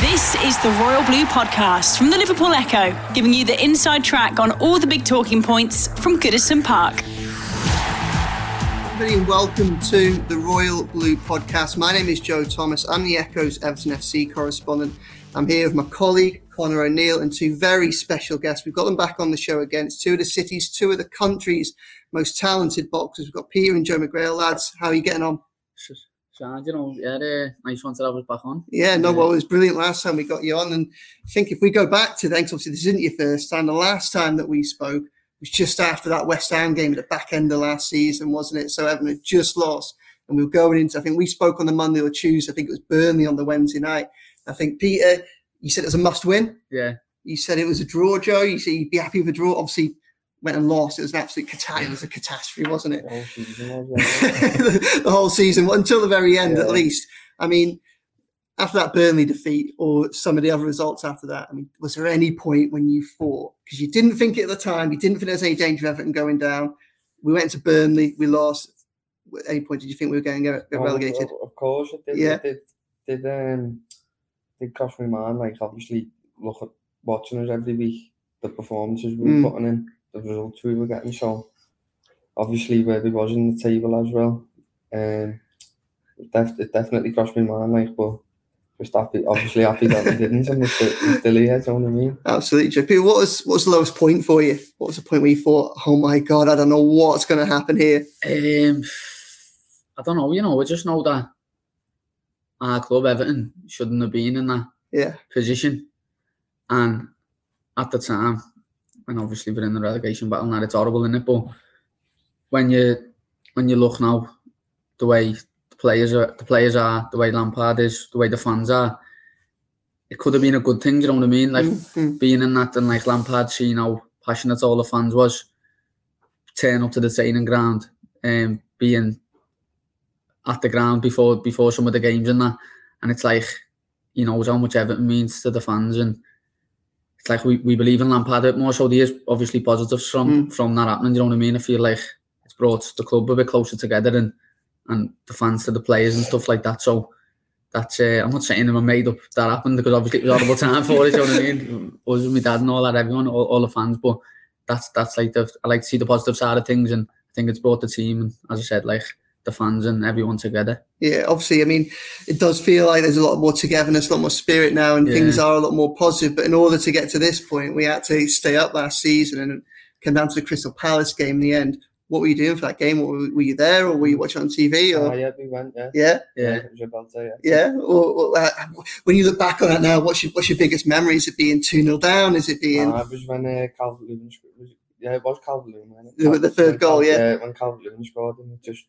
This is the Royal Blue Podcast from the Liverpool Echo, giving you the inside track on all the big talking points from Goodison Park. Everybody, and welcome to the Royal Blue Podcast. My name is Joe Thomas. I'm the Echo's Everton FC correspondent. I'm here with my colleague Connor O'Neill and two very special guests. We've got them back on the show again. It's two of the cities, two of the country's most talented boxers. We've got Peter and Joe McGrail. Lads, how are you getting on? Sad, you know, yeah, uh, nice one to have us back on. Yeah, no, well, it was brilliant last time we got you on. And I think if we go back to then, obviously this isn't your first time, the last time that we spoke was just after that West Ham game at the back end of last season, wasn't it? So Everton had just lost. And we were going into, I think we spoke on the Monday or Tuesday. I think it was Burnley on the Wednesday night. I think, Peter, you said it was a must win. Yeah, You said it was a draw, Joe. You said you'd be happy with a draw. Obviously, went and lost. It was an absolute catastrophe. It was a catastrophe, wasn't it? whole season the whole season, until the very end, at least. I mean, after that Burnley defeat or some of the other results after that, I mean, was there any point when you thought, because you didn't think it at the time, you didn't think there was any danger of Everton going down? We went to Burnley, we lost. At any point did you think we were going to get Oh, relegated? Of, course, it did. Yeah. It did, did, um, did cross my mind. Like, obviously, look at watching us every week, the performances we Mm. were putting in, the results we were getting. So, obviously, where we was in the table as well. Um, it, def- it definitely crossed my mind. Like, but just happy, obviously happy that we didn't, and we're still, we're still here. Do you know what I mean? Absolutely, JP. What was, what was the lowest point for you? What was the point where you thought, oh my God, I don't know what's going to happen here? um, I don't know. You know, we just know that our club Everton shouldn't have been in that Yeah. position, and at the time, and obviously we're in the relegation battle now. It's horrible, isn't it? But when you when you look now, the way the players are, the players are, the way Lampard is, the way the fans are, it could have been a good thing. You know what I mean? Like Mhm. being in that and like Lampard seeing how passionate all the fans was, turn up to the training ground and being at the ground before before some of the games and that. And it's like he knows how much Everton means to the fans and it's like we, we believe in Lampard a bit more. So there's obviously positives from from that happening. You know what I mean? I feel like it's brought the club a bit closer together and and the fans to the players and stuff like that. So that's uh, I'm not saying I'm made up that happened because obviously it was a horrible time for it. You know what I mean? Us and my dad and all that, everyone, all, all the fans. But that's that's like the I like to see the positive side of things, and I think it's brought the team and as I said, like the fans and everyone together. Yeah, obviously, I mean, it does feel like there's a lot more togetherness, a lot more spirit now, and Yeah. things are a lot more positive. But in order to get to this point, we had to stay up last season and come down to the Crystal Palace game in the end. What were you doing for that game? Were, were you there, or were you watching on TV? Or yeah, we went, yeah. yeah, Yeah. It was about to, yeah. yeah. Or, or, uh, when you look back on that now, what's your what's your biggest memory? Is it being two 0 down? Is it being Ah, it was when uh, Calvert Lewin scored. Yeah, it was Calvert Lewin. The- with the third goal, Cal- yeah. when Calvert Lewin scored, and just,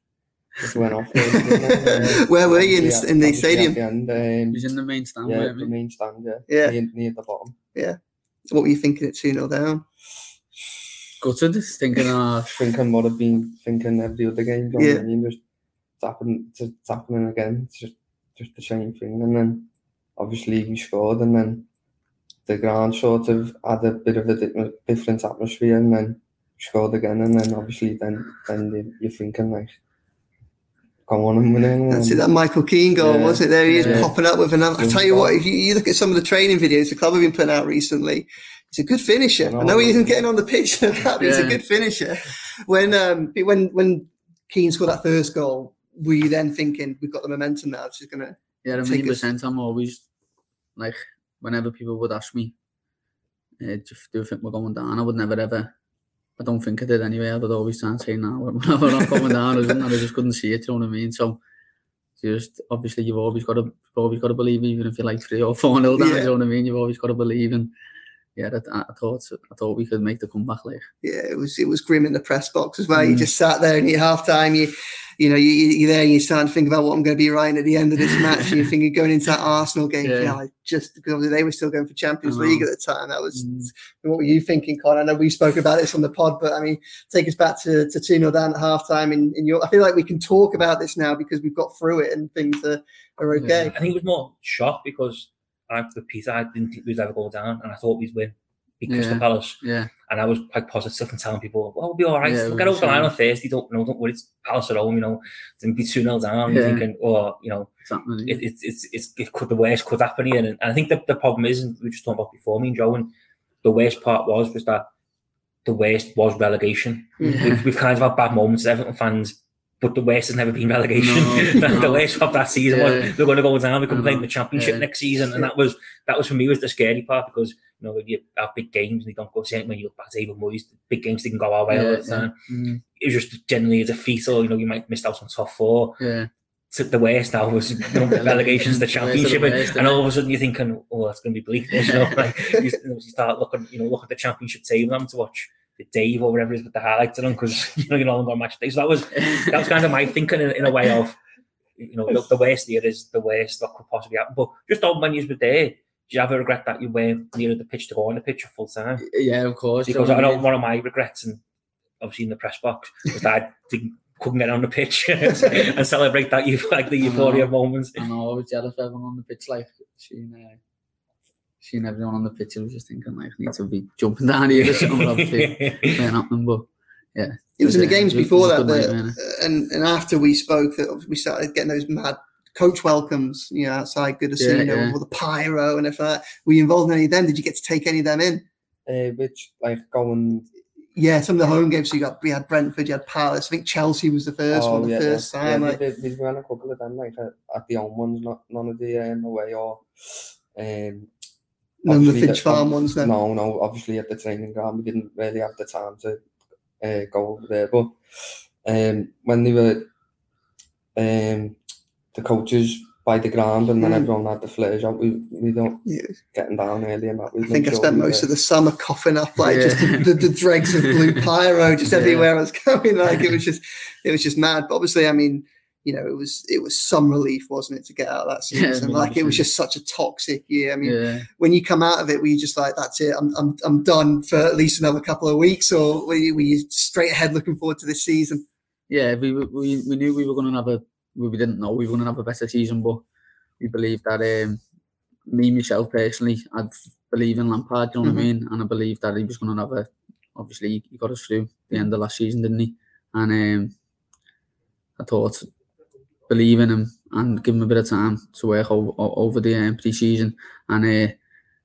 just went off. there, didn't it? Uh, Where were you in- obviously in the stadium? At the end, um, He's in the main stand, yeah, the main stand, yeah. Yeah. Near, near the bottom. Yeah. What were you thinking at two 0 down? gutted, thinking, uh, Thinking what I've been thinking every other game. Do you know Yeah. I mean? Just it's happening, it's happening again. It's just, just the same thing. And then obviously we scored, and then the ground sort of had a bit of a di- different atmosphere, and then we scored again, and then obviously then then you- you're thinking like, come on and win it. That's it, that Michael Keane goal, Yeah. wasn't it? There he is Yeah. popping up with another. I Yeah. tell you what, if you, you look at some of the training videos the club have been putting out recently, he's a good finisher. I I know know. he isn't getting on the pitch, like that, but he's a good finisher. When um when when Keane scored that first goal, were you then thinking we've got the momentum now? It's just gonna yeah, a Take million us- percent. I'm always like, whenever people would ask me, uh, do you think we're going down? I would never ever. I don't think I did anyway. I would always try and say, no, we're we're not coming down. Something. I just couldn't see it. You know what I mean? So, just obviously, you've always got to, always got to believe, even if you're like three or four nil down. Yeah. You know what I mean? You've always got to believe, and yeah, I, I thought I thought we could make the comeback. Like, yeah, it was it was grim in the press box as well. You Mm. just sat there and you half time, you you know, you, you- you're there and you're starting to think about what I'm going to be writing at the end of this match. and you're thinking going into that Arsenal game, Yeah. yeah, like just because obviously they were still going for Champions League at the time. That was Mm. what were you thinking, Con? I know we spoke about this on the pod, but I mean, take us back to to two 0 down at half time. In, in your, I feel like we can talk about this now because we've got through it and things are, are okay. I think it was more shock because I, with Peter, I didn't think we'd ever go down, and I thought we'd win, beat Crystal Yeah. Palace, yeah, and I was quite positive and telling people, "Well, we'll be all right. Yeah, we'll get over the line on Thursday. Don't, you know, don't worry. It's Palace at home. You know, then be two 0 down. Yeah. You're thinking, or you know, it's happening. it, it's it's it's it could the worst could happen here. And, and I think the, the problem is, and we just talking about before me and Joe, and the worst part was was that the worst was relegation. Yeah. We've, we've kind of had bad moments Everton fans, but the worst has never been relegation. No, the, the no. worst of that season Yeah. was they're going to go down. We can I play in the championship yeah. next season, and that was that was for me was the scary part because you know you have big games and they don't go same when you look back at Avon Moyes, big games didn't go our way all the time. Mm, It was just generally a defeat, or you know you might miss out on top four. yeah, To the worst now was you know, relegation's the the championship, and, worst, and innit? all of a sudden you're thinking, oh, that's going to be bleak. You know, like you, you start looking, you know, look at the championship table. I'm to watch the Dave or whatever it is with the highlights on because you know you're no longer on match day. So that was that was kind of my thinking in, in a way of, you know, the, the worst here is the worst that could possibly happen. But just on when you were there, do you ever regret that you weren't near the pitch to go on the pitch full time? yeah, of course. Because I know one of my regrets, and obviously in the press box, was that I didn't, couldn't get on the pitch and celebrate that you like the euphoria moments. I know I was jealous of everyone on the pitch, like seeing, uh, seeing everyone on the pitch. I was just thinking, like, I need to be jumping down here or something. but Obviously, it happening, but yeah, It was in the uh, games it before that, that night, innit? and and after we spoke, that we started getting those mad coach welcomes, you know, outside Goodison, Yeah, you know, yeah. with all the pyro and if Like that. Were you involved in any of them? Did you get to take any of them in? Uh, which like going Yeah, some of the home games. So you got we had Brentford, you had Palace. I think Chelsea was the first one, the yeah, first yeah, time. Yeah, like, we, did, we ran a couple of them like at, at the home ones, not none of the um, away or um none of the Finch the- Farm ones. Then. No, no, obviously at the training ground we didn't really have the time to uh, go over there. But um, when they were um, the coaches by the ground and then Mm. everyone had the flares out, we we don't Yeah. getting down early and that. We I think I spent most of the summer coughing up like just the, the dregs of blue pyro just Yeah. everywhere I was going. Like it was just it was just mad. But obviously, I mean, you know, it was it was some relief, wasn't it, to get out of that Yeah, season? I like it was just such a toxic year. I mean, yeah. when you come out of it, were you just like, that's it, I'm I'm I'm done for at least another couple of weeks, or were you, were you straight ahead looking forward to this season? yeah, we, we we knew we were going to have a we we didn't know we were going to have a better season, but we believed that um, me myself personally, I believe in Lampard. You know Mhm. what I mean? And I believe that he was going to have a. Obviously, he- he got us through the end of last season, didn't he? And um, I thought believe in him and give him a bit of time to work over, over the um, pre-season and uh,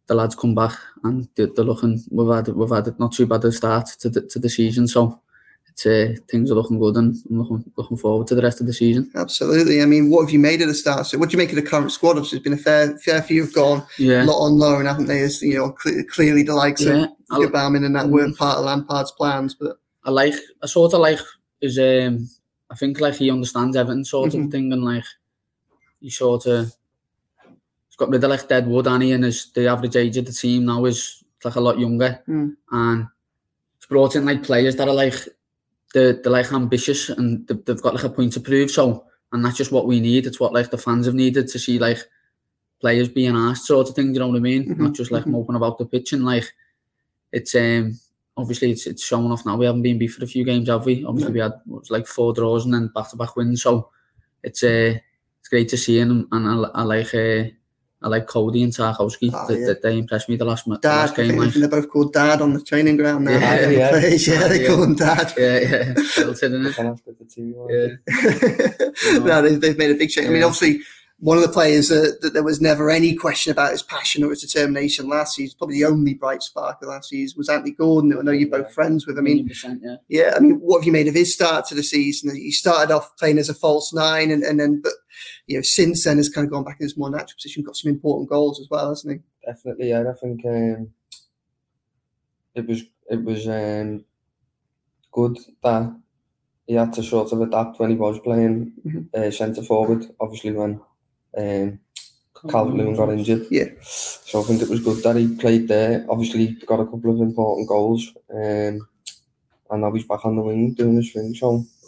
the lads come back and they're, they're looking we've had we've had not too bad a start to the, to the season so it's uh, things are looking good and I'm looking looking forward to the rest of the season Absolutely. I mean, what have you made of the start? So, what do you make of the current squad? Obviously, there's been a fair fair few have gone, yeah a lot on loan, haven't they? As you know, cle clearly the likes yeah of I, Gbamin and that weren't part of Lampard's plans, but I like I sort of like is um I think like he understands everything sort Mhm. of thing and like he sort of he's got rid of like dead wood and he and his the average age of the team now is like a lot younger Mm. and he's brought in like players that are like they're, they're like ambitious and they've, they've got like a point to prove so and that's just what we need it's what like the fans have needed to see like players being asked sort of thing you know what I mean Mhm, not just like mhm. moping about the pitch and like it's um obviously it's it's showing off now. We haven't been beat for a few games, have we? Obviously yeah. we had like four draws and then back to back wins. So it's uh, it's great to see him, and I, I like uh, I like Cody and Tarkowski. Oh, they, yeah. they impressed me the last, Dad, the last game. Dad, they're both called Dad on the training ground now. Yeah, yeah. Place. yeah they yeah. call him Dad. Yeah, yeah. Built in, isn't it? yeah. no, they've, they've made a big change. Yeah. I mean, obviously, one of the players uh, that there was never any question about his passion or his determination last season, probably the only bright spark of last season, was Anthony Gordon, who I know you're both friends with. I mean, yeah yeah, I mean, what have you made of his start to the season? He started off playing as a false nine, and, and then, but you know, since then has kind of gone back in his more natural position, got some important goals as well, hasn't he? Definitely, yeah. I think um, it was it was um, good that he had to sort of adapt when he was playing Mhm. uh, centre forward. Obviously, when um, Calvert Lewin got injured. Yeah. So I think it was good that he played there. Obviously, got a couple of important goals. Um, and now he's back on the wing doing his thing. So it's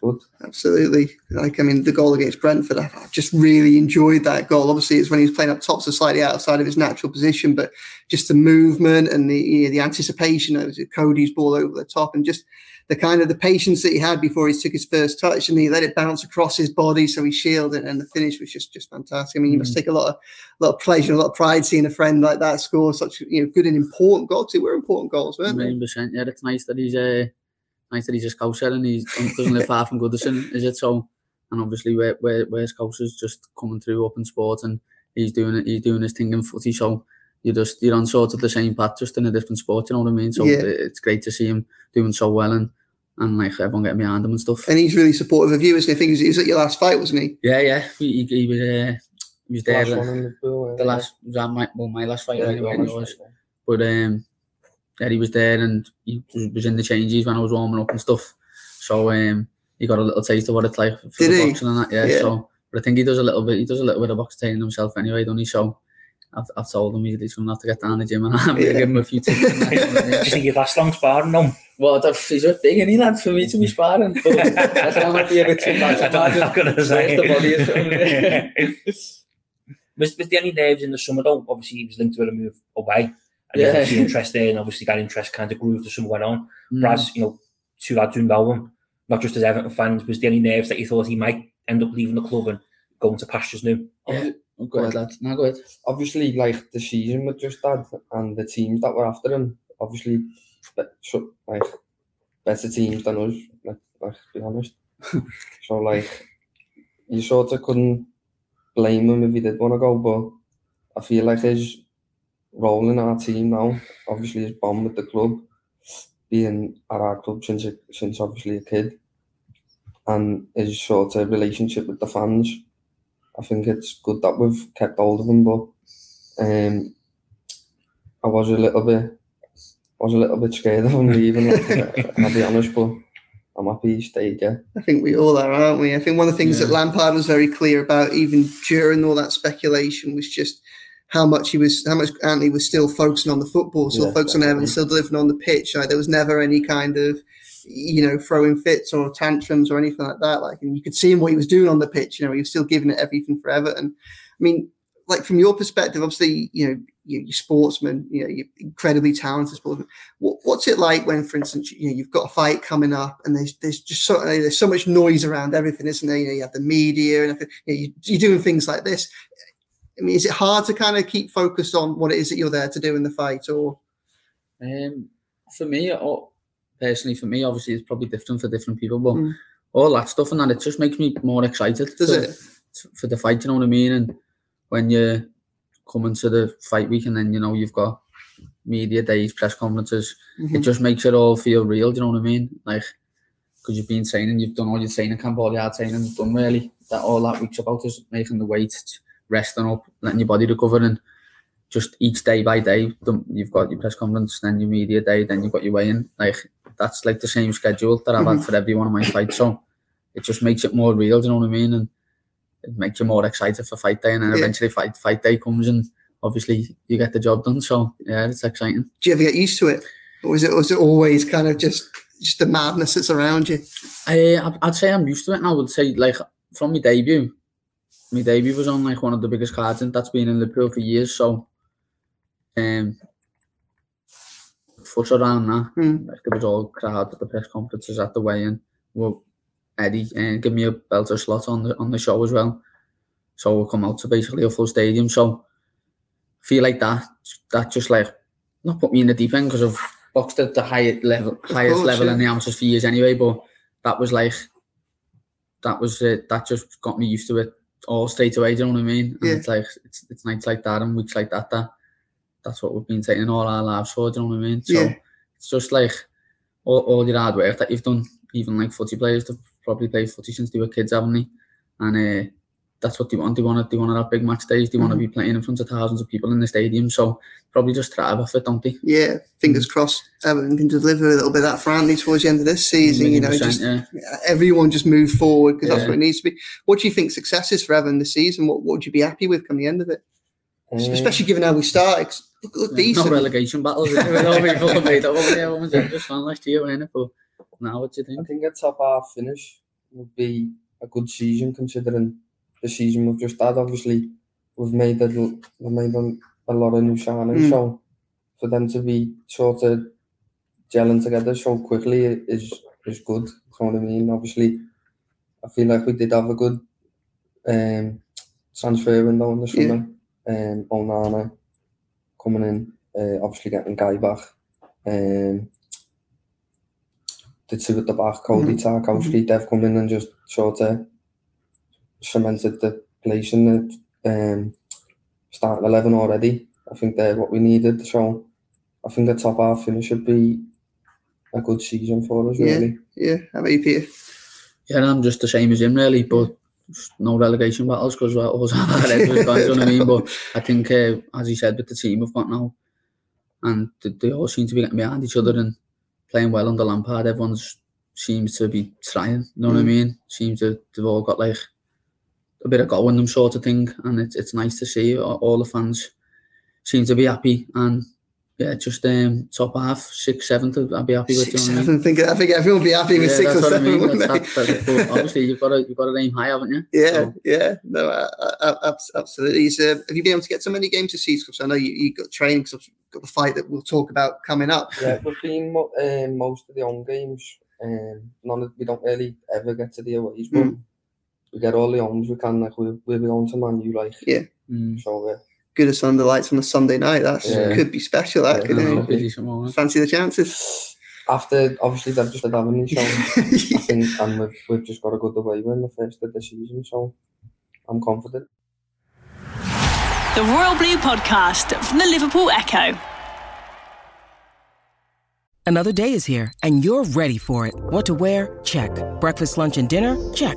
good. Absolutely. Like, I mean, the goal against Brentford, I I just really enjoyed that goal. Obviously, it's when he was playing up top, so slightly outside of his natural position, but just the movement and the you know, the anticipation of Coady's ball over the top and just the kind of the patience that he had before he took his first touch and he let it bounce across his body so he shielded and the finish was just just fantastic. I mean, you must take a lot of a lot of pleasure, a lot of pride seeing a friend like that score such you know good and important goals. They were important goals, weren't they? Million percent. Yeah, it's nice that he's uh, nice said he's a scouser and he's he doesn't live far from Goodison, is it? So, and obviously where where where Scousers just coming through up in sport and he's doing it. He's doing his thing in footy. So you just you're on sort of the same path, just in a different sport. You know what I mean? So Yeah. it's great to see him doing so well and and like everyone getting behind him and stuff. And he's really supportive of you, isn't he? I think he was, he was at your last fight, wasn't he? Yeah, yeah. He, he, he was uh, he was there. Last the- one in Liverpool. the last was that my well my last fight Yeah, anyway was. but um yeah he was there and he was- in the changes when I was warming up and stuff so um he got a little taste of what it's like for Did the he? boxing and that yeah, Yeah. so but I think he does a little bit he does a little bit of box training himself anyway doesn't he so I've, I've told him he's, going to have to get down the gym and I'm going to give him a few tips I Do you think you'd last long sparring them? well that, he's a big he lad for me to be sparring but that's how might be a bit too I don't know what I'm gonna say. the body is was, was there any nerves in the summer though? Obviously, he was linked with a move away. and yeah. you can see interest there, and obviously that interest kind of grew as the summer went on. Mm. Whereas, you know, two lads doing well, not just as Everton fans, was there any nerves that you thought he might end up leaving the club and going to pastures new? Oh, yeah. Oh, go ahead, lad. No, go ahead. Obviously, like the season with just that and the teams that were after him, obviously, so, like better teams than us. Like, let's be honest. so like, you sort of couldn't blame him if he did want to go, but I feel like his role in our team now, obviously, his bond with the club, being at our club since since obviously a kid, and his sort of relationship with the fans. I think it's good that we've kept hold of him, but um, I was a little bit, I was a little bit scared of him leaving. Like, I'll be honest, but I'm happy he stayed. Yeah, I think we all are, aren't we? I think one of the things that Lampard was very clear about, even during all that speculation, was just how much he was, how much Anthony was still focusing on the football, still Yeah, focusing on Everton, definitely. still delivering on the pitch. Like, there was never any kind of, you know, throwing fits or tantrums or anything like that. Like, and you could see him what he was doing on the pitch. You know, he was still giving it everything for Everton. I mean, like from your perspective, obviously, you know, you, you're sportsman, you know, you're incredibly talented sportsman. What, what's it like when, for instance, you know, you've got a fight coming up and there's there's just so there's so much noise around everything, isn't there? You know, you have the media and everything, you know, you, you're doing things like this. I mean, is it hard to kind of keep focused on what it is that you're there to do in the fight, or Um, for me, or personally, for me, obviously, it's probably different for different people, but Mm. all that stuff and that it just makes me more excited does for, it? for the fight. You know what I mean? And when you come into the fight week, and then you know you've got media days, press conferences, it Mhm. just makes it all feel real. Do you know what I mean? Like because you've been training, you've done all your training camp, all your hard training, done really. That all that week's about is making the weight, resting up, letting your body recover, and just each day by day, you've got your press conference, then your media day, then you've got your weigh-in. Like that's like the same schedule that I've had mm-hmm. for every one of my fights. So it just makes it more real. Do you know what I mean? And it makes you more excited for fight day, and then Yeah. eventually fight fight day comes, and obviously you get the job done. So yeah, it's exciting. Do you ever get used to it, or is it was it always kind of just just the madness that's around you? I, I'd- say I'm used to it now. I would say like from my debut, my debut was on like one of the biggest cards and that's been in Liverpool for years. So, um, fuss around that. Hmm. Like there was all crowd at the press conferences at the weigh-in. Well, Eddie Hearn give me a belter slot on the on the show as well. So we'll come out to basically a full stadium. So feel like that that just like not put me in the deep end because I've boxed at the highest level highest course, level yeah. in the amateurs for years anyway. But that was like that was it. That just got me used to it all straight away. Do you know what I mean? And Yeah. it's like it's it's nights like that and weeks like that that that's what we've been taking all our lives for. Do you know what I mean? So Yeah. it's just like all, all your hard work that you've done. Even like footy players, they've probably played footy since they were kids, haven't they? And uh, that's what they want. They want to they want to have big match days. They want to Mhm. be playing in front of thousands of people in the stadium. So probably just thrive off it, don't they? Yeah, fingers crossed Everton can deliver a little bit of that for Andy towards the end of this season. You know, just yeah. everyone just move forward because that's what it needs to be. What do you think success is for Everton this season? What, what would you be happy with come the end of it? Um, Especially given how we started. 'cause Look, look No decent. relegation battles. All made up over there. What? Just one last year, wasn't it? But now, what do you think? I think? think a top half finish would be a good season considering the season we've just had. Obviously, we've made a, we've made a, a lot of new signings, Mm. so for them to be sort of gelling together so quickly is is good. You know what I mean? Obviously, I feel like we did have a good um, transfer window in the Yeah. summer. Um, Onana coming in, uh, obviously getting Gueye back. Um, the two at the back, Coady Tarkowski, they've come in and just sort of cemented the place in the um, starting 11 already. I think they're what we needed. So I think the top half finish would be a good season for us, really. Yeah, how about you, Peter? Yeah, I'm just the same as him, really. But no relegation battles because we're always on our head with guys, you know what I mean? But I think, uh, as he said, with the team we've got now, and they, they all seem to be getting behind each other and playing well under Lampard. Everyone seems to be trying, you know what I Mm. mean? Seems to they've all got like a bit of go in them sort of thing, and it's it's nice to see all, all the fans seem to be happy and. Yeah, just um, top half, sixth, seventh, I'd be happy with. Six, you know what I mean? Think, I think everyone would be happy with Yeah, six or that's what I seven, mean. wouldn't That's- they? that's- but obviously, you've got to you've got to aim high, haven't you? Yeah, So, yeah, no, uh, uh, abs- absolutely. Is, uh, have you been able to get so many games to see? Because I know you, you got training, because got the fight that we'll talk about coming up. Yeah, we've been mo- um, most of the home games. Um, none of, we don't really ever get to the aways, but Mm. We get all the homes we can. Like we we'll be going to Man U, like Yeah. mm, so. Uh, Good as Sunday lights on a Sunday night. That Yeah. could be special. That Yeah, could no, no, busy some more. fancy the chances. after obviously they've just had Avenue, so I think and we've we've just got a good away win the first of the season, so I'm confident. The Royal Blue Podcast from the Liverpool Echo. Another day is here, and you're ready for it. What to wear? Check. Breakfast, lunch, and dinner? Check.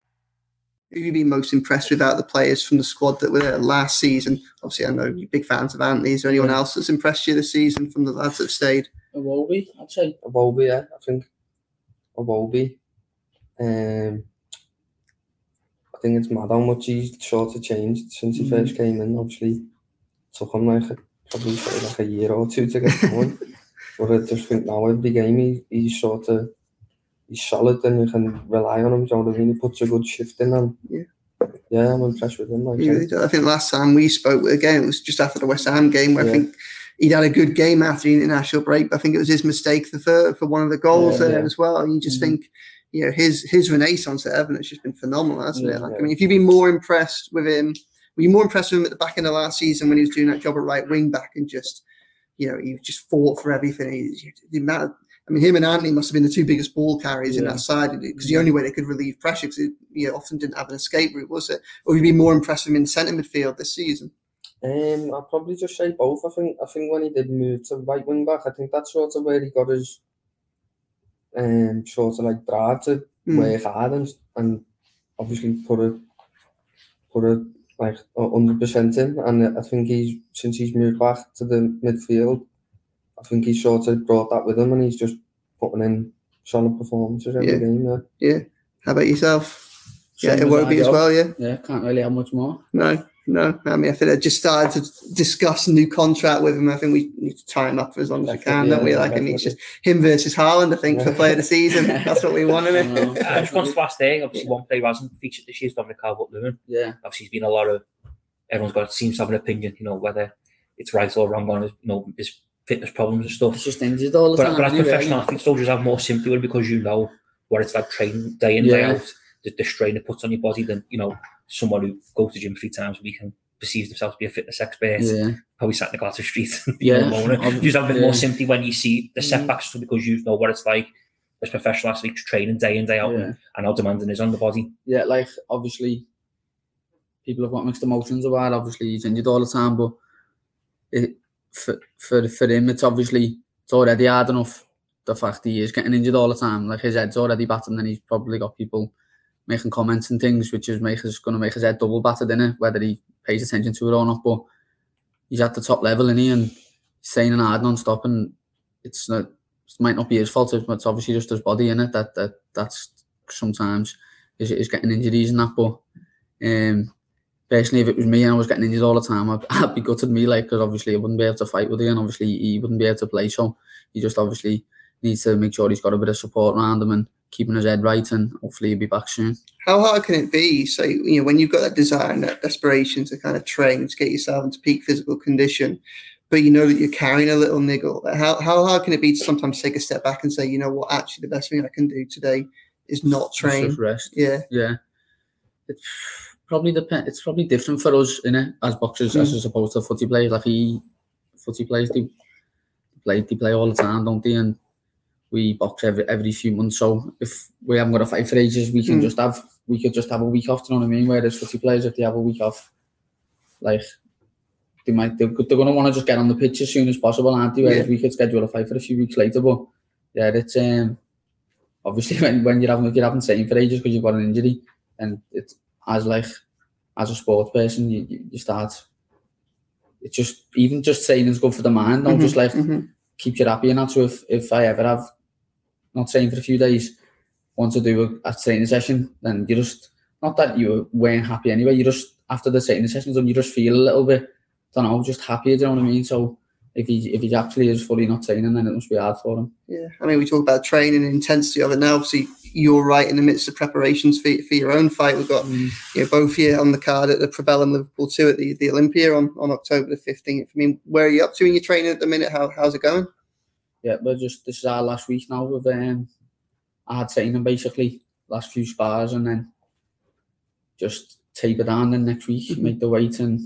Who have you been most impressed with out of the players from the squad that were there last season? Obviously, I know you're big fans of Anthony. Is there anyone else that's impressed you this season from the lads that have stayed? Iwobi, I'd say. Iwobi, yeah, I think a Wolby. Um, I think it's mad how much he's sort of changed since he first came in. Obviously, took him like a, probably like a year or two to get going. but I just think now every game he, he's sort of he's solid and you can rely on him. Do you know what I mean? He puts a good shift in and Yeah. yeah, I'm impressed with him. Like, Yeah, I think last time we spoke again, it was just after the West Ham game where I think he'd had a good game after the international break. But I think it was his mistake for for one of the goals Yeah, there yeah. as well. And you just Mhm. think, you know, his his renaissance at Everton has just been phenomenal, hasn't it? Yeah, Like, I mean, if you've been more impressed with him, were you more impressed with him at the back end of last season when he was doing that job at right wing back and just, you know, he just fought for everything. He, the amount I mean, him and Anthony must have been the two biggest ball carriers in that side because the only way they could relieve pressure because you know, often didn't have an escape route, was it? Or would you be more impressed with him in centre midfield this season? Um, I'd probably just say both. I think I think when he did move to right wing back, I think that's sort of where he got his um sort of like drive to Mm. work hard and and obviously put a put a like hundred percent in. And I think he's since he's moved back to the midfield, I think he's sort of brought that with him, and he's just putting in solid performances every Yeah. game. Yeah. Yeah. How about yourself? Yeah, it won't be as well, yeah. Yeah, can't really have much more. No, no. I mean, I think I just started to discuss a new contract with him. I think we need to tie him up for as long as we can, don't we? Yeah, Like, I mean, it's just him versus Haaland, I think, for player of the season. That's what we want, I it? I uh, just wanted to ask there, obviously one player who hasn't featured this year is Dominic Calvert-Lewin. Yeah, Obviously, he's been a lot of, everyone's got, seems to have an opinion, you know, whether it's right or wrong on his, you know, his fitness problems and stuff. it's just injured all the But, time. but as isn't professional really? athletes, soldiers have more sympathy because you know what it's like training day in, day out, the, the strain it puts on your body than, you know, someone who goes to gym three times a week and perceives themselves to be a fitness expert, Yeah, probably sat in the Glasgow street. Yeah, you just have a bit yeah. more sympathy when you see the Mm. setbacks because you know what it's like as professional athletes training day in day out Yeah. and, and how demanding is on the body. yeah, like obviously people have got mixed emotions about. Obviously, he's injured all the time, but it for for for him, it's obviously it's already hard enough. The fact he is getting injured all the time, like his head's already battered, and he's probably got people making comments and things, which is make to make his head double battered in it, whether he pays attention to it or not. But he's at the top level, and he and he's saying and hard non-stop, and it's not it might not be his fault, but it's obviously just his body in it that that that's sometimes is, is getting injuries and that. But um, personally, if it was me and I was getting injured all the time, I'd, I'd be gutted me like because obviously I wouldn't be able to fight with him, and obviously he wouldn't be able to play. So he just obviously needs to make sure he's got a bit of support around him and keeping his head right, and hopefully he'll be back soon. How hard can it be? So you know when you've got that desire and that desperation to kind of train to get yourself into peak physical condition, but you know that you're carrying a little niggle. How how hard can it be to sometimes take a step back and say, you know what, actually the best thing I can do today is not It's train. just rest. Yeah, Yeah. It's probably depend. It's probably different for us in it as boxers as Mm. opposed to footy players. Like he, footy players, they play they play all the time, don't they? And we box every every few months. So if we haven't got a fight for ages, we can Mm. just have we could just have a week off. Do you know what I mean? Whereas footy players, if they have a week off, like they might they're, they're going to want to just get on the pitch as soon as possible, aren't they? Whereas Yeah. we could schedule a fight for a few weeks later. But yeah, it's um obviously when, when you're having if you're having training for ages because you've got an injury, and it's as like as a sports person, you, you, you start. It's just even just training's good for the mind. Don't just like mhm. keeps you happy and. So if, if I ever have not trained for a few days, want to do a, a training session, then you just not that you weren't happy anyway. You just after the training sessions, and you just feel a little bit, don't know, just happier. Do you know what I mean? So if he if he actually is fully not training, then it must be hard for him. Yeah, I mean, we talk about training and intensity of it now. Obviously, you're right in the midst of preparations for, for your own fight. We've got you know, both here on the card at the Probellum Liverpool too at the, the Olympia on, on October the 15th. I mean, where are you up to in your training at the minute? How, how's it going? yeah, we're just this is our last week now with um I had training basically last few spars and then just taper down then next week, make the weight and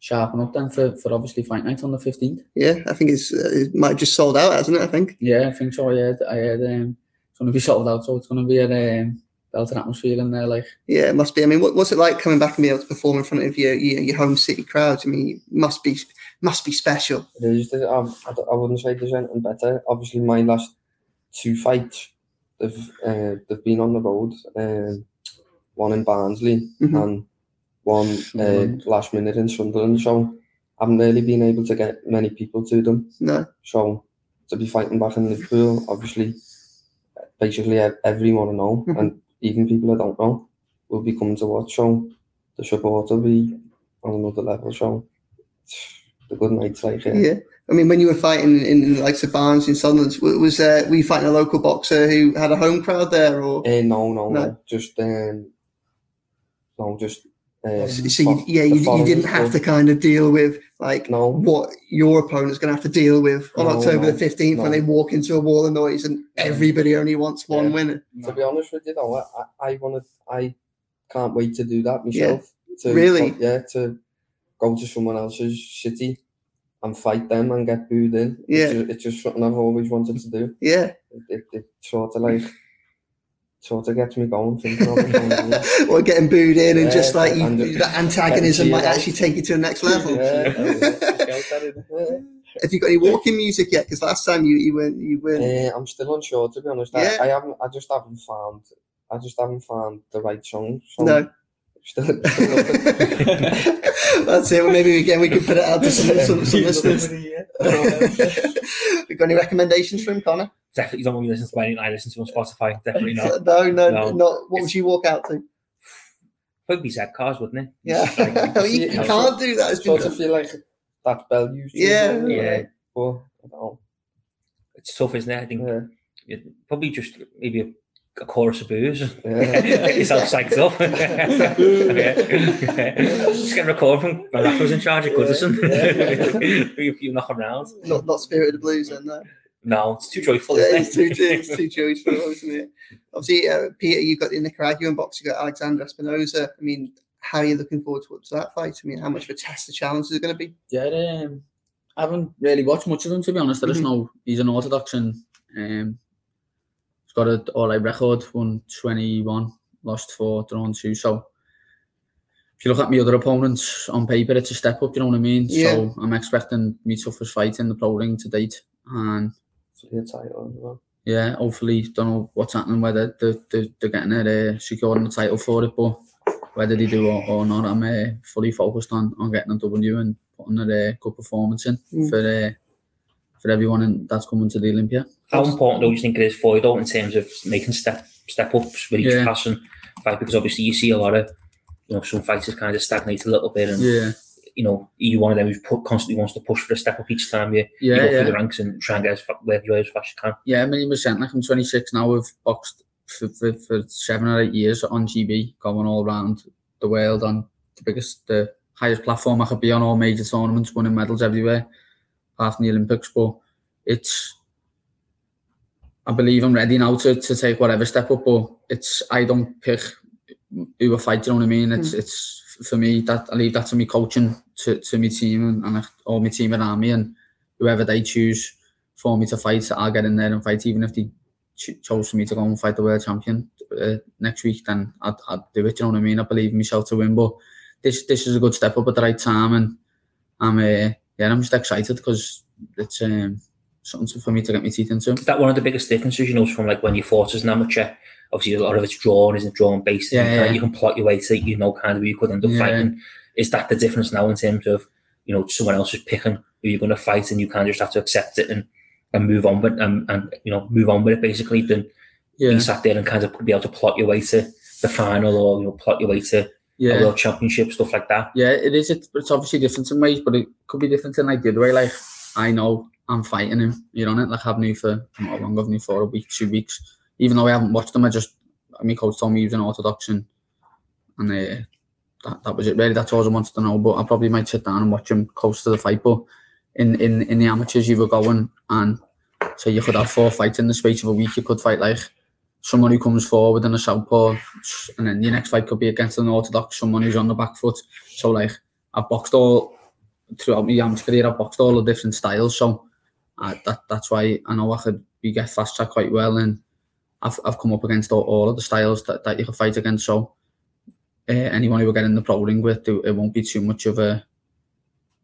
sharpen up then for, for obviously fight night on the fifteenth. Yeah, I think it's uh, it might have just sold out, hasn't it? I think. Yeah, I think so. I heard I heard um it's gonna be sold out, so it's gonna be a um belted atmosphere in there like Yeah, it must be. I mean, what, what's it like coming back and being able to perform in front of your your, your home city crowds? I mean, it must be must be special. It is. there's- Um, I, d- I wouldn't say there's anything better. Obviously, my last two fights, they've uh, they've been on the road. Um, one in Barnsley Mhm. and one uh, last minute in Sunderland. So I haven't really been able to get many people to them. No, So to be fighting back in Liverpool, obviously, basically ev- everyone I know, Mhm. and even people I don't know, will be coming to watch. So the support will be on another level. So the good nights like yeah. yeah. I mean, when you were fighting in, in like Barnsley in Sunderland, was uh, were you fighting a local boxer who had a home crowd there, or Eh, no, no, No. no, just um, no, just uh, so you, yeah, you, you didn't have to kind of deal with like No. what your opponent's going to have to deal with on No, October no, the fifteenth when they walk into a wall of noise and everybody only wants one Yeah. winner. To be honest with you, though, I, I want to, I can't wait to do that myself. To, Really? yeah, to go to someone else's city and fight them and get booed in. Yeah. It's just, it's just something I've always wanted to do. Yeah, It, it, it sort of like, sort of gets me going thinking of it. or getting booed in and Yeah, just like you, and- the antagonism might cheer actually take you to the next level. Yeah. Have you got any walking music yet? Because last time you you went you went. Uh, I'm still unsure to be honest. Yeah. I, I haven't. I just haven't found. I just haven't found the right song. So No. Still, still. That's it. Well, maybe again we can put it out to some, some, some listeners. we got any recommendations for him, Connor? Definitely you don't want me to listen to anything I listen to on Spotify. Definitely not. No, no, No. not. What would you walk out to? Would be Z cars, wouldn't it? Yeah, Like, no, you, you can't do that. It's been sort of feel like that bell used. Yeah. Yeah. But I it's tough, isn't it? I think Yeah. probably just maybe a, a chorus of booze. Yeah. Get yourself psyched up. Just get a record from when Rafa was in charge of Goodison. you, you knock around. not not Spirit of the Blues, then. No. No, it's too joyful, isn't it's too, it's too joyful, isn't it? Obviously, uh, Peter, you've got the Nicaraguan box, you've got Alexander Espinoza. I mean, how are you looking forward to, to that fight? I mean, how much of a test the challenge is it going to be? Yeah, um, I haven't really watched much of him to be honest. I just Mhm. know he's an orthodox and um, he's got an all right record. Won twenty one, lost four, drawn two. So if you look at my other opponents on paper, it's a step up. You know what I mean? Yeah. So I'm expecting me toughest fight in the pro ring to date, and For your title as well. yeah, hopefully, don't know what's happening, whether they're, they're, they're getting it, uh, securing the title for it, but whether they do or, or not, I'm uh, fully focused on, on getting a W and putting a uh, good performance in Mm. for uh, for everyone in, that's coming to the Olympia. How important do you think it is for you though in terms of making step step ups with each Yeah. passing fight? Because obviously you see a lot of you know some fighters kind of stagnate a little bit, and Yeah, you know you one of them who's put, constantly wants to push for a step up each time you, you go yeah. through the ranks and try and get as fa- where you are as fast as you can. Yeah, a million percent. Like I'm 26 now. I've boxed for, for, for seven or eight years on GB, going all around the world on the biggest, the highest platform I could be on, all major tournaments, winning medals everywhere, apart from the Olympics. But it's, I believe I'm ready now to, to take whatever step up. But it's, I don't pick who I fight. You know what I mean? It's, hmm. it's for me that I leave that to me coaching, to, to my team and, and all my team around me, and whoever they choose for me to fight, I'll get in there and fight. Even if they ch- chose for me to go and fight the world champion uh, next week, then I'd, I'd do it. You know what I mean? I believe in myself to win. But this this is a good step up at the right time, and I'm uh, yeah, I'm just excited because it's um, something for me to get my teeth into. Is that one of the biggest differences you know from like when you fought as an amateur? Obviously, a lot of it's drawn, isn't drawn based. Yeah, you, can, yeah. you can plot your way to you know kind of who you could end up Yeah. fighting. Is that the difference now in terms of you know someone else is picking who you're going to fight, and you kind of just have to accept it and and move on with and, and you know move on with it basically? Then Yeah, you sat there and kind of be able to plot your way to the final or you know plot your way to a world championship stuff like that. Yeah, it is. It's, it's obviously different in ways, but it could be different in like the other way. Like I know I'm fighting him. You know, like I've knew for not long. I've knew for a week, two weeks. Even though I haven't watched them, I just my coach told me he was an orthodox and and uh, that that was it. Really, that's all I wanted to know. But I probably might sit down and watch him close to the fight. But in in in the amateurs, you were going and so you could have four fights in the space of a week. You could fight like someone who comes forward in a southpaw, and then your next fight could be against an orthodox, someone who's on the back foot. So like I've boxed all throughout my amateur career. I've boxed all the different styles. So uh, that that's why I know I could be get fast track quite well, and I've I've come up against all, all of the styles that, that you can fight against. So uh, anyone who will get in the pro ring with, it, it won't be too much of a.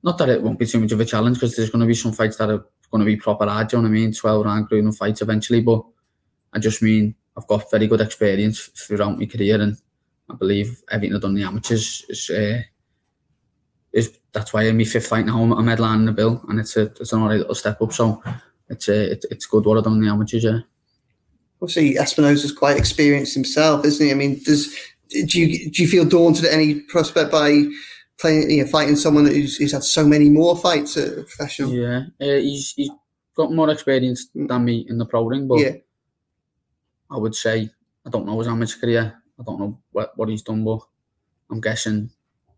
Not that it won't be too much of a challenge because there's going to be some fights that are going to be proper hard. Do you know what I mean? Twelve round grueling fights eventually, but I just mean I've got very good experience throughout my career, and I believe everything I've done in the amateurs is uh, is that's why in my fifth fight now I'm, I'm headlining the bill, and it's a it's an alright little step up. So it's a, it's it's good what I've done in the amateurs. Yeah, Obviously, Espinosa's quite experienced himself, isn't he? I mean, does do you do you feel daunted at any prospect by playing, you know, fighting someone who's, who's had so many more fights at a professional? yeah. Uh, he's he's got more experience than me in the pro ring, but Yeah. I would say I don't know his amateur career. I don't know what, what he's done, but I'm guessing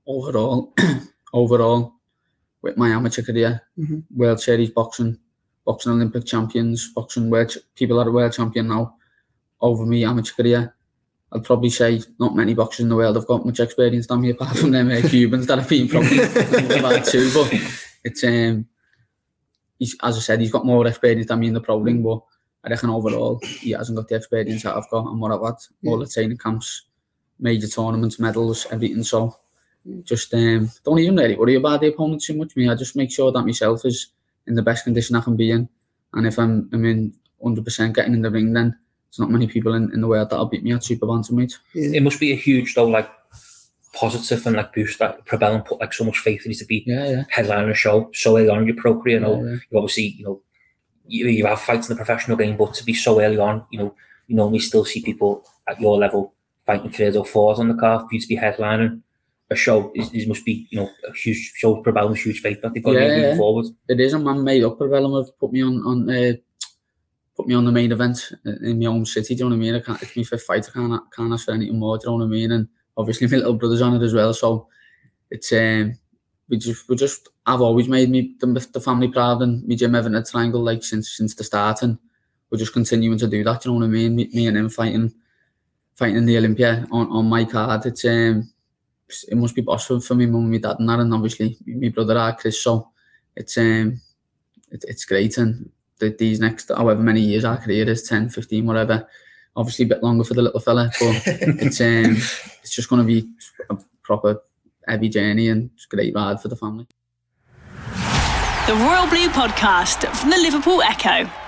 overall, overall, with my amateur career, Mhm. World Series boxing, boxing Olympic champions, boxing world ch- people that are world champion now, over me amateur career. I'd probably say not many boxers in the world have got much experience than me, apart from them uh, Cubans that have been probably about two. But it's um, he's as I said, he's got more experience than me in the pro ring, but I reckon overall he hasn't got the experience that I've got and what I've had. All the training camps, major tournaments, medals, everything. So just um, don't even really worry about the opponent too much. Me, I just make sure that myself is in the best condition I can be in, and if I'm I'm in 100% getting in the ring, then there's not many people in, in the world that'll beat me at super bantamweight. It must be a huge though like positive and like boost that Probellum put like so much faith in you to be Yeah, yeah. headlining a show so early on in your pro career. You know, Yeah, yeah. you obviously, you know, you, you have fights in the professional game, but to be so early on, you know, you normally still see people at your level fighting thirds or fours on the card. For you to be headlining a show is, is must be, you know, a huge show for Probellum huge faith that they've got in you Yeah, moving yeah. forward. It is a man made up for Vellum have put me on on uh, put me on the main event in my own city. Do you know what I mean? I can't, it's my fifth fight. I can't can't ask for anything more. Do you know what I mean? And obviously my little brother's on it as well. So it's um we just we just I've always made me the, the family proud and me Jim Evan a triangle like since since the start and we're just continuing to do that. Do you know what I mean? Me, me and him fighting fighting in the Olympia on, on my card. It's um it must be boss for, me mum my dad and that and obviously my brother Chris. So it's um it, it's great. And the, these next, however many years our career is, 10, 15, whatever, obviously a bit longer for the little fella, but it's um, it's just going to be a proper heavy journey and it's a great ride for the family. The Royal Blue Podcast from the Liverpool Echo.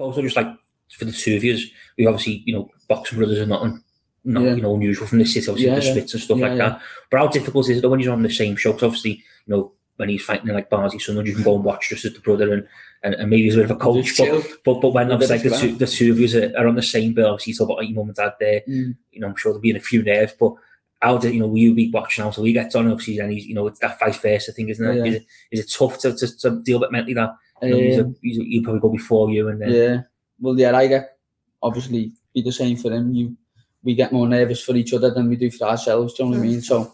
Also just like for the two of you, we obviously, you know, boxing brothers are not, not Yeah. you know, unusual from the city, obviously Yeah, the yeah. splits and stuff Yeah, like that. But how difficult is it when you're on the same show? 'Cause obviously, you know, when he's fighting in like Barnsley Sunderland, you can go and watch just as the brother and, and, and maybe he's a bit of a coach. But, but but when obviously like the two, the two of you are, on the same bill, obviously you talk about your mum and dad there, Mm. you know, I'm sure there'll be in a few nerves, but how did you know will you be watching how so he gets on obviously and he's you know it's that vice versa thing, isn't it? Yeah. Is it is it tough to, to, to deal with mentally that you he's a, Um, he's a, he'll probably go before you and then Yeah. Well, yeah, I get obviously be the same for him. You, we get more nervous for each other than we do for ourselves. Do you know what I mean? So,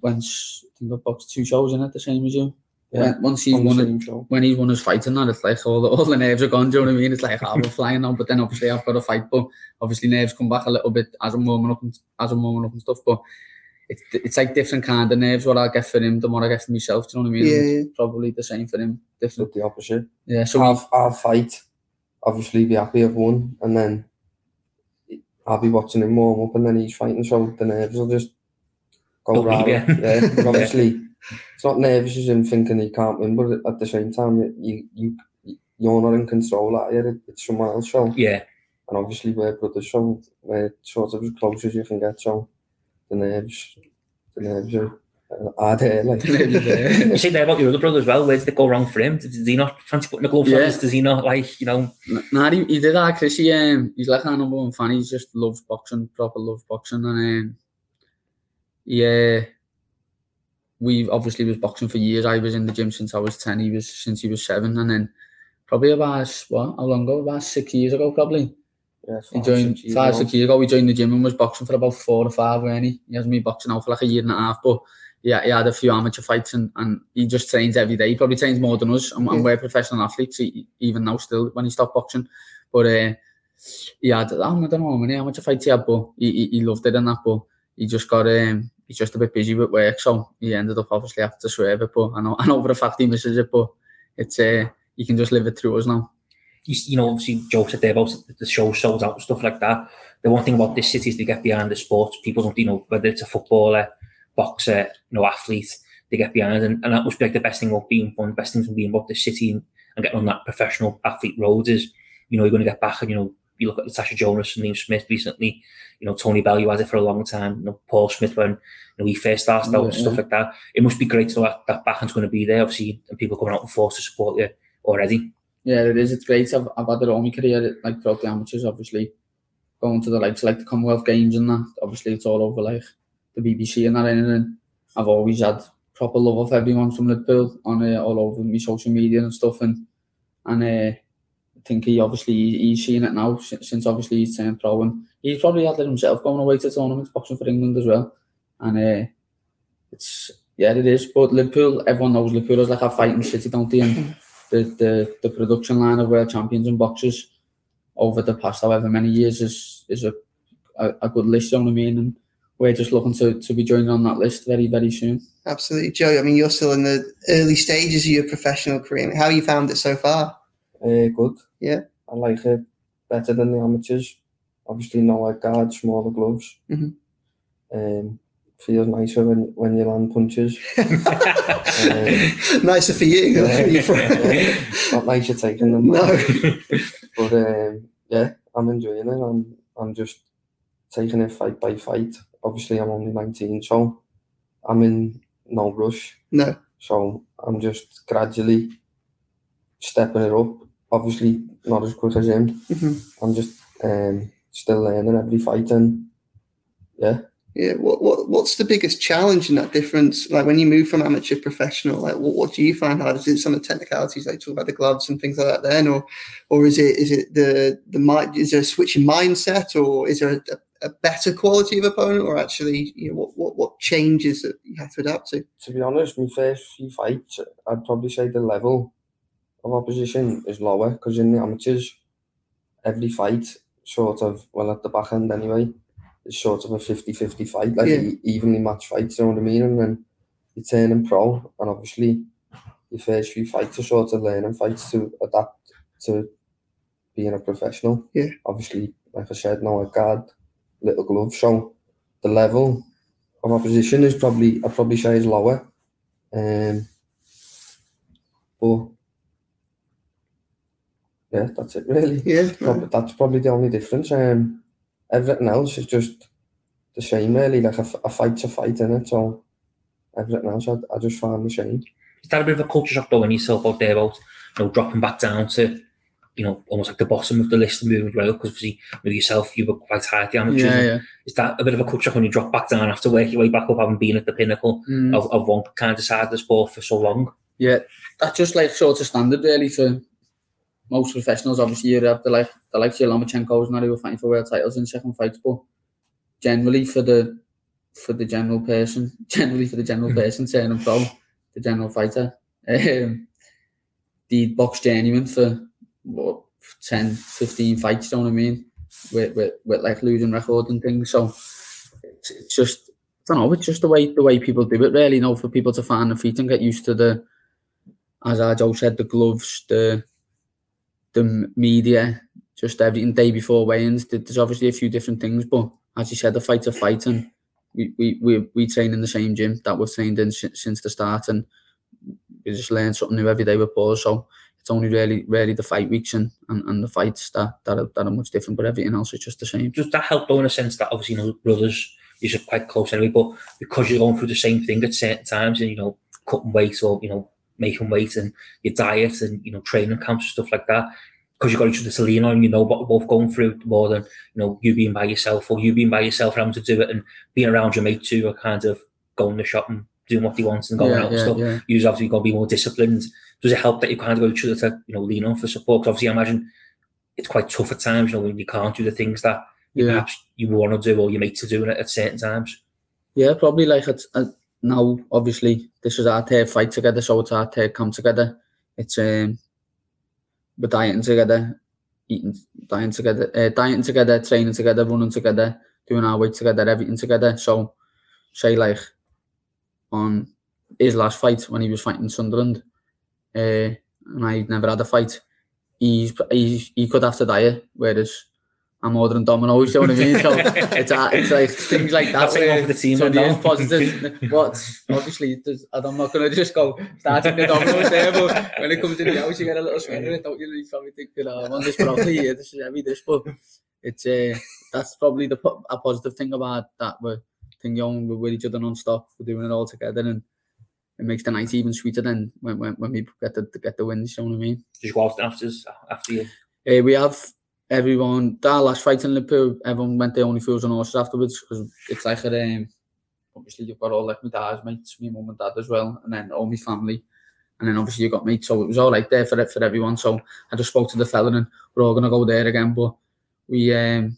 once I think I've boxed two shows in it, the same as you. Yeah, When, once he's won it, show. when he's won his fight and that, it's like all the, all the nerves are gone. Do you know what I mean? It's like oh, we're flying now, but then obviously I've got to fight. But obviously nerves come back a little bit as I'm warming up and as I'm warming up and stuff. But it's it's like different kind of nerves. What I get for him, than what I get for myself. Do you know what I mean? Yeah, yeah. Probably the same for him. Different. But the opposite. Yeah. So I'll, I'll fight, obviously be happy I've won, and then I'll be watching him warm up, and then he's fighting, so the nerves will just go Don't round. leave. Yeah, but obviously it's not nervous as in thinking he can't win, but at the same time, you you you're not in control at it. It's someone else, so yeah. and obviously we're brothers, so we're sort of as close as you can get. So the nerves, the nerves are uh. Like You say there about your other brother as well. Where did it go wrong for him? Did, did he not fancy putting a glove on Yeah. us? Does he not like you know? Nah, he, he did that, Chris. He, um, he's like our number one fan. He just loves boxing, proper loves boxing. And um, yeah, we obviously was boxing for years. I was in the gym since I was 10. He was since he was seven. And then probably about, what, how long ago? About six years ago, probably. Yeah, five, six years five, ago. years ago. We joined the gym and was boxing for about four or five, weren't he? He hasn't been boxing now for like a year and a half, but yeah, he had a few amateur fights and, and he just trains every day. He probably trains more than us, and, and we're professional athletes even now still when he stopped boxing. But uh, he had, I don't know how many amateur fights he had, but he, he, he loved it and that. But he just got um, he's just a bit busy with work, so he ended up obviously having to swerve it. But I know, I know for a fact he misses it, but it's uh, he can just live it through us now. You, you know, obviously, Joe said there about the show sold out and stuff like that. The one thing about this city is they get behind the sports. People don't, you know, whether it's a footballer, boxer, you know, athlete, they get behind, and, and that must be like the best thing about being one of the best things from being about this city and, and getting on that professional athlete road is, you know, you're going to get back and you know, you look at Natasha Jonas and Liam Smith recently, you know, Tony Bellew, who had it for a long time, you know, Paul Smith when you know he first started out and stuff yeah. like that. It must be great to know that that backhand's going to be there, obviously, and people coming out in force to support you already. Yeah, it is. It's great. I've, I've had it all my career, like throughout the amateurs, obviously, going to the likes like the Commonwealth Games and that. Obviously, it's all over like the BBC and that. And I've always had proper love of everyone from Liverpool on uh, all over my social media and stuff. And and uh, I think he obviously he's seen it now since, obviously he's turned pro, and he's probably had it himself going away to tournaments boxing for England as well. And uh, it's yeah, it is. But Liverpool, everyone knows Liverpool is like a fighting city, don't they? And the, the, the production line of world champions and boxers over the past however many years is is a, a, a good list, you know what I mean? And we're just looking to, to be joining on that list very, very soon. Absolutely, Joe. I mean, you're still in the early stages of your professional career. How you found it so far? Uh, good. Yeah. I like it better than the amateurs. Obviously, no white guard, smaller gloves. Mhm. Um, feels nicer when, when you land punches. Nicer for you. Yeah. Not nice you're taking them. no. But um, yeah, I'm enjoying it. I'm, I'm just taking it fight by fight. Obviously, I'm only 19, so I'm in no rush. No. So I'm just gradually stepping it up. Obviously, not as quick as him. Mhm. I'm just um, still learning every fight, and yeah, Yeah. What, what what's the biggest challenge in that difference? Like when you move from amateur professional, like what, what do you find hard? Is it some of the technicalities like talk about the gloves and things like that then, or or is it is it the the mind is there a switch in mindset or is there a, a better quality of opponent or actually you know what, what what changes that you have to adapt to? To be honest, my first few fights, I'd probably say the level of opposition is lower because in the amateurs, every fight sort of well at the back end anyway sort of a 50-50 fight, like Yeah. evenly matched fights, you know what I mean? And then you turn in pro, and obviously your first few fights are sort of learning fights to adapt to being a professional. Yeah. Obviously, like I said, now I guard, little gloves, so the level of opposition is probably, I'd probably say is lower. Um, but yeah, that's it really. Yeah. Probably, that's probably the only difference. Um, everything else is just the same, really. Like a fight's a fight, in it. So everything else, I, I just find the same. Is that a bit of a culture shock though when yourself out there about you know dropping back down to you know almost like the bottom of the list and moving well because obviously with yourself you were quite high at the amateurs. Yeah, and yeah. Is that a bit of a culture shock when you drop back down after work your way back up having been at the pinnacle Mm. of, of one kind of side of the sport for so long? Yeah, that's just like sort of standard really for most professionals. Obviously, you have the like the likes of Lomachenko's now who were fighting for world titles in second fights, but generally for the for the general person, generally for the general person turning pro, the general fighter, um, the box journeyman for what 10, 15 fights, you know what I mean? With, with, with like losing record and things. So it's, it's just I don't know, it's just the way the way people do it really, you know, for people to find their feet and get used to the as I Joe said, the gloves, the the media, just everything day before weigh-ins. There's obviously a few different things, but as you said, the fight's a fight, and we we we, we train in the same gym that we've trained in si- since the start, and we just learn something new every day with Paul. So it's only really really the fight weeks and, and, and the fights that that are, that are much different, but everything else is just the same. Does that help though in a sense that obviously you know brothers you're quite close anyway, but because you're going through the same thing at certain times and you know cutting weight or you know making weight and your diet and you know training camps and stuff like that. Because you've got each other to lean on, you know what we're both going through more than you know you being by yourself or you being by yourself and having to do it and being around your mate too are kind of going to shop and doing what they want and going Yeah, out and yeah, stuff. yeah. You're obviously going to be more disciplined. Does it help that you kind of got each other to you know lean on for support? 'Cause obviously, I imagine it's quite tough at times, you know, when you can't do the things that you Yeah. perhaps you want to do or your mates are doing it at certain times. Yeah, probably like it's uh, now. Obviously, this is our third fight together, so it's our third come together. It's um, we're dieting together, eating, dying together, uh, dieting together, training together, running together, doing our weight together, everything together. So, say like on his last fight when he was fighting Sunderland, uh, and I never had a fight. He's, he's he could have to diet, whereas I'm ordering Domino's. You know what I mean? So it's, it's like things like that. Where the team is now. positive. But obviously, there's, I'm not going to just go starting the Domino's there. But when it comes to the house, you get a little sweater. and Don't you? You probably think, you know, I'm on this broccoli. Yeah, this is heavy. This, but it's uh, that's probably the a positive thing about that. We're thing young, we're with each other non-stop. We're doing it all together, and it makes the night even sweeter than when when, when we get the get the wins. You know what I mean? You go out after after you? Uh, we have everyone, that last fight in Liverpool, everyone went there only fools and horses afterwards because it's like a, um, obviously you've got all like my dad's mates, my mum and dad as well, and then all my family. And then obviously you got me, so it was all right there for e-, for everyone. So I just spoke to the fella and we're all gonna go there again. But we um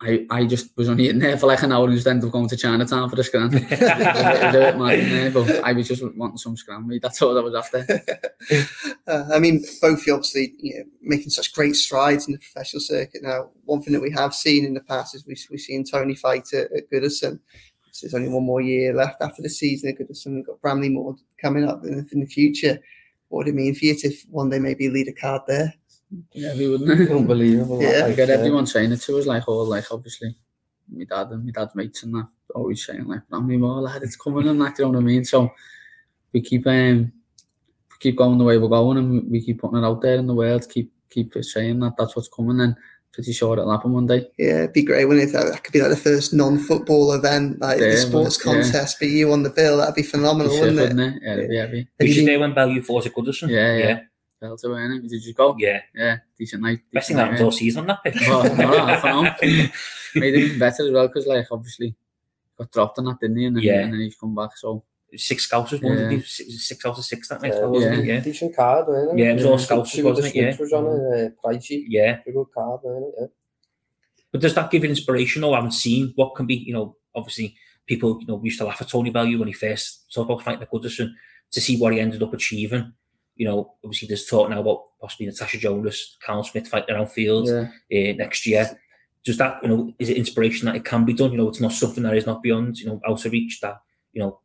I, I just was only in there for like an hour and just ended up going to Chinatown for the scram. it was a bit, it was a bit mad in there, but I was just wanting some scram meat. That's all I was after. Uh, I mean, both of you obviously you know, making such great strides in the professional circuit now. One thing that we have seen in the past is we, we've seen Tony fight at, at Goodison. So there's only one more year left after the season at Goodison. We've got Bramley Moore coming up in, the- in the future. What would it mean for you to one day maybe lead a card there? Yeah, we wouldn't. Unbelievable. Yeah. I like, get everyone saying it to us, like, oh, like, obviously, my dad and my dad's mates and that, always saying, like, Bramley Moore, lad, it's coming and that, you know what I mean? So, we keep, um, we keep going the way we're going and we keep putting it out there in the world, keep, keep saying that that's what's coming and pretty sure it'll happen one day. Yeah, it'd be great, wouldn't it? That, that could be like the first non-football event, like Yeah, the sports well, yeah. contest, be you on the bill. That'd be phenomenal, Shit, wouldn't it? wouldn't it? Yeah, it'd be heavy. Have You you just been- there when Bellew fought at Goodison. Yeah, yeah. yeah, Fell to win it. Did you go? yeah. Yeah, decent night. Best thing that happens all season that pitch. Well, no, half an hour. Made it even better as well because, like, obviously, got dropped on that, didn't he? And then, Yeah. and then he's come back. So Six scouts was one, Yeah. didn't? Six, six out of six that night, Yeah, wasn't yeah. it? Yeah. Decent card, wasn't it? Yeah, it was all Yeah. scouts, See what the wasn't it? Yeah. Was on it, uh, pricey. Yeah. Pretty good card, wasn't it? Yeah. But does that give you inspiration? Though I haven't seen what can be, you know, obviously people, you know, we used to laugh at Tony Bellew when he first talked about fighting at Goodison to see what he ended up achieving. You know, obviously there's talk now about possibly Natasha Jonas, Carl Smith fighting around field yeah, uh, next year. Does that, you know, is it inspiration that it can be done? You know, it's not something that is not beyond, you know, out of reach that, you know,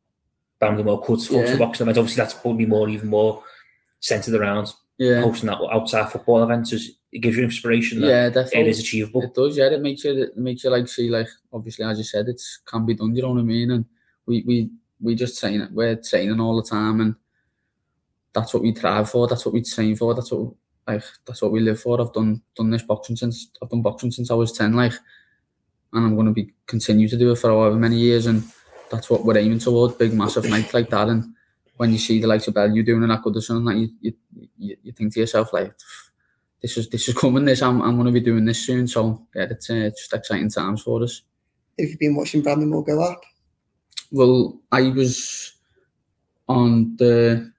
Bramley could host Yeah. the boxing event. Obviously that's probably more, even more centered around yeah, hosting that outside football events. Is, it gives you inspiration that yeah, definitely. it is achievable. It does, yeah. It makes you, it makes you like see, like obviously, as you said, it can be done. You know what I mean? And we, we, we just train. It, we're training all the time, and that's what we thrive for. That's what we train for. That's what, like, that's what we live for. I've done, done this boxing since I've done boxing since I was ten, like, and I'm going to be continue to do it for however many years, and that's what we're aiming toward. Big, massive night like that, and when you see the likes of Bellew doing at Goodison, like you, you, you, you think to yourself, like this is this is coming. This I'm I'm going to be doing this soon. So yeah, it's uh, just exciting times for us. If you've been watching Bramley Moore go up, Well, I was on the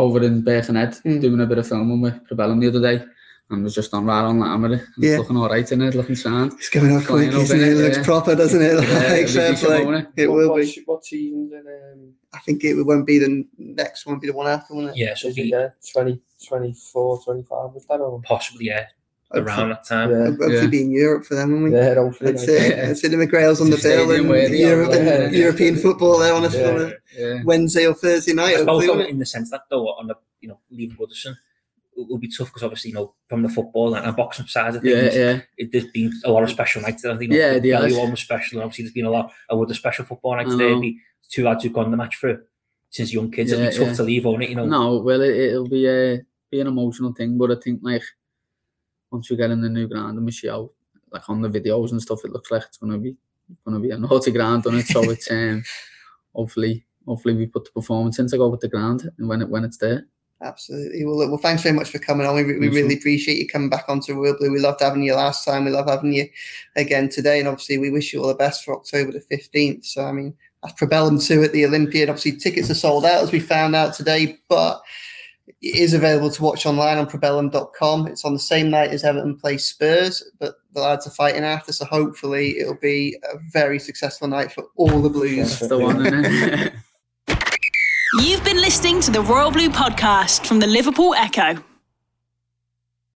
over in Birkenhead Mm. doing a bit of filming with eh, Probellum the other day, and was just on right on that camera. And Yeah. It's looking all right in it, looking sound. it's going on quick, up, isn't it? It looks Yeah. proper, doesn't it? Yeah, Like, it'll be fair decent, play. won't it? Eh. It what, will what, be. What season's in? Um, I think it won't be the next one, be the one after, won't it? Yeah, so is it, be yeah, 20, 24, 25, was that or? possibly yeah Hopefully- around that time. Yeah, Hopefully Yeah. be in Europe for them, won't we? yeah, hopefully. That's like, it. Yeah. That's it. The McGrail's on the bill and where Europe, yeah. European football there on a, Yeah. on a Yeah, Wednesday or Thursday night. I Hopefully, though, won't it? in the sense that though on the you know leaving Goodison it will be tough because obviously you know from the football and, and boxing side of things yeah. yeah. it, there's been a lot of special nights I think you know, Yeah, the there one was special and obviously there's been a lot of other special football nights I there be two lads who've gone the match through since young kids it'll be tough yeah. to leave on it you know No, well, it, it'll be a be an emotional thing, but I think like once we get in the new ground and we see how like on the videos and stuff, it looks like it's gonna be gonna be a naughty ground on it. So it's um hopefully hopefully we put the performance in to go with the ground and when it when it's there. Absolutely. Well, look, well, thanks very much for coming on. We, we really appreciate you coming back onto Royal Blue. We loved having you last time. We love having you again today. And obviously, we wish you all the best for October the 15th. So, I mean, that's Probellum 2 at the Olympia. Obviously, tickets are sold out, as we found out today, but is available to watch online on probellum.com. It's on the same night as Everton play Spurs, but the lads are fighting after. So, hopefully, it'll be a very successful night for all the Blues. That's the one. innit? You've been listening to the Royal Blue podcast from the Liverpool Echo.